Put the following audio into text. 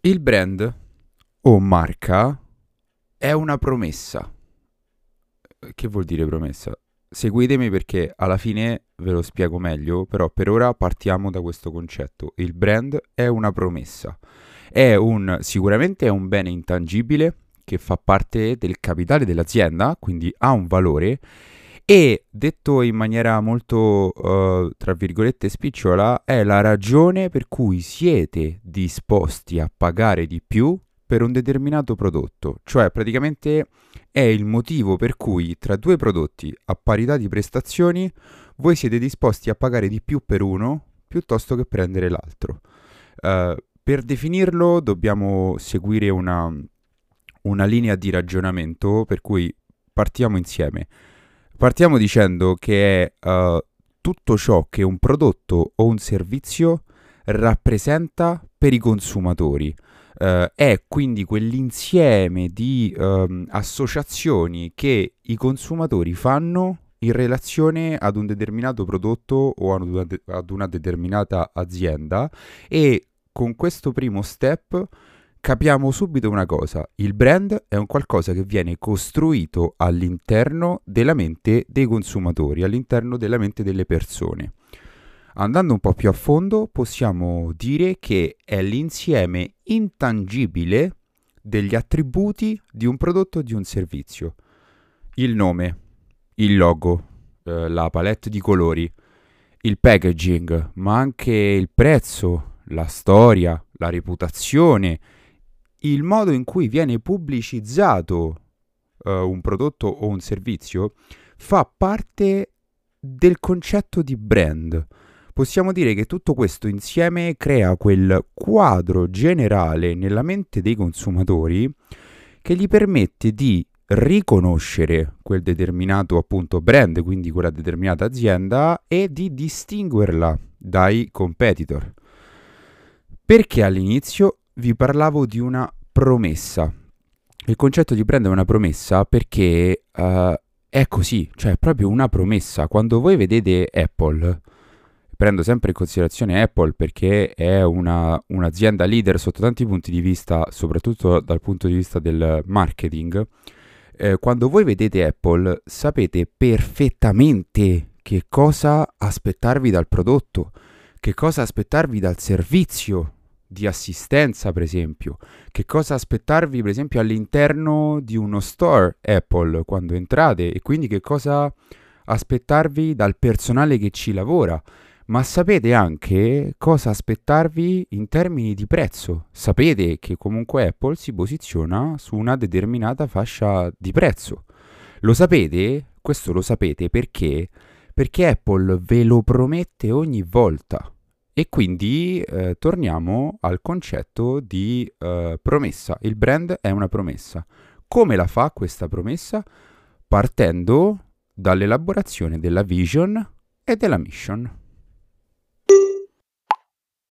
Il brand o marca è una promessa. Che vuol dire promessa? Seguitemi perché alla fine ve lo spiego meglio, però per ora partiamo da questo concetto. Il brand è una promessa. È un, sicuramente è un bene intangibile che fa parte del capitale dell'azienda, quindi ha un valore e detto in maniera molto, uh, tra virgolette, spicciola, è la ragione per cui siete disposti a pagare di più per un determinato prodotto. Cioè, praticamente è il motivo per cui tra due prodotti a parità di prestazioni voi siete disposti a pagare di più per uno piuttosto che prendere l'altro. Uh, per definirlo dobbiamo seguire una, una linea di ragionamento per cui partiamo insieme. Partiamo dicendo che è uh, tutto ciò che un prodotto o un servizio rappresenta per i consumatori. Uh, è quindi quell'insieme di um, associazioni che i consumatori fanno in relazione ad un determinato prodotto o ad una, de- ad una determinata azienda e con questo primo step capiamo subito una cosa, il brand è un qualcosa che viene costruito all'interno della mente dei consumatori, all'interno della mente delle persone. Andando un po' più a fondo, possiamo dire che è l'insieme intangibile degli attributi di un prodotto o di un servizio. Il nome, il logo, eh, la palette di colori, il packaging, ma anche il prezzo, la storia, la reputazione, il modo in cui viene pubblicizzato uh, un prodotto o un servizio fa parte del concetto di brand. Possiamo dire che tutto questo insieme crea quel quadro generale nella mente dei consumatori che gli permette di riconoscere quel determinato appunto brand, quindi quella determinata azienda e di distinguerla dai competitor. Perché all'inizio vi parlavo di una promessa. Il concetto di brand è una promessa perché uh, è così, cioè è proprio una promessa. Quando voi vedete Apple, prendo sempre in considerazione Apple perché è una, un'azienda leader sotto tanti punti di vista, soprattutto dal punto di vista del marketing. Eh, quando voi vedete Apple sapete perfettamente che cosa aspettarvi dal prodotto, che cosa aspettarvi dal servizio di assistenza, per esempio. Che cosa aspettarvi, per esempio, all'interno di uno store Apple quando entrate e quindi che cosa aspettarvi dal personale che ci lavora. Ma sapete anche cosa aspettarvi in termini di prezzo. Sapete che comunque Apple si posiziona su una determinata fascia di prezzo. Lo sapete? Questo lo sapete perché? Perché Apple ve lo promette ogni volta. E quindi eh, torniamo al concetto di eh, promessa. Il brand è una promessa. Come la fa questa promessa? Partendo dall'elaborazione della vision e della mission.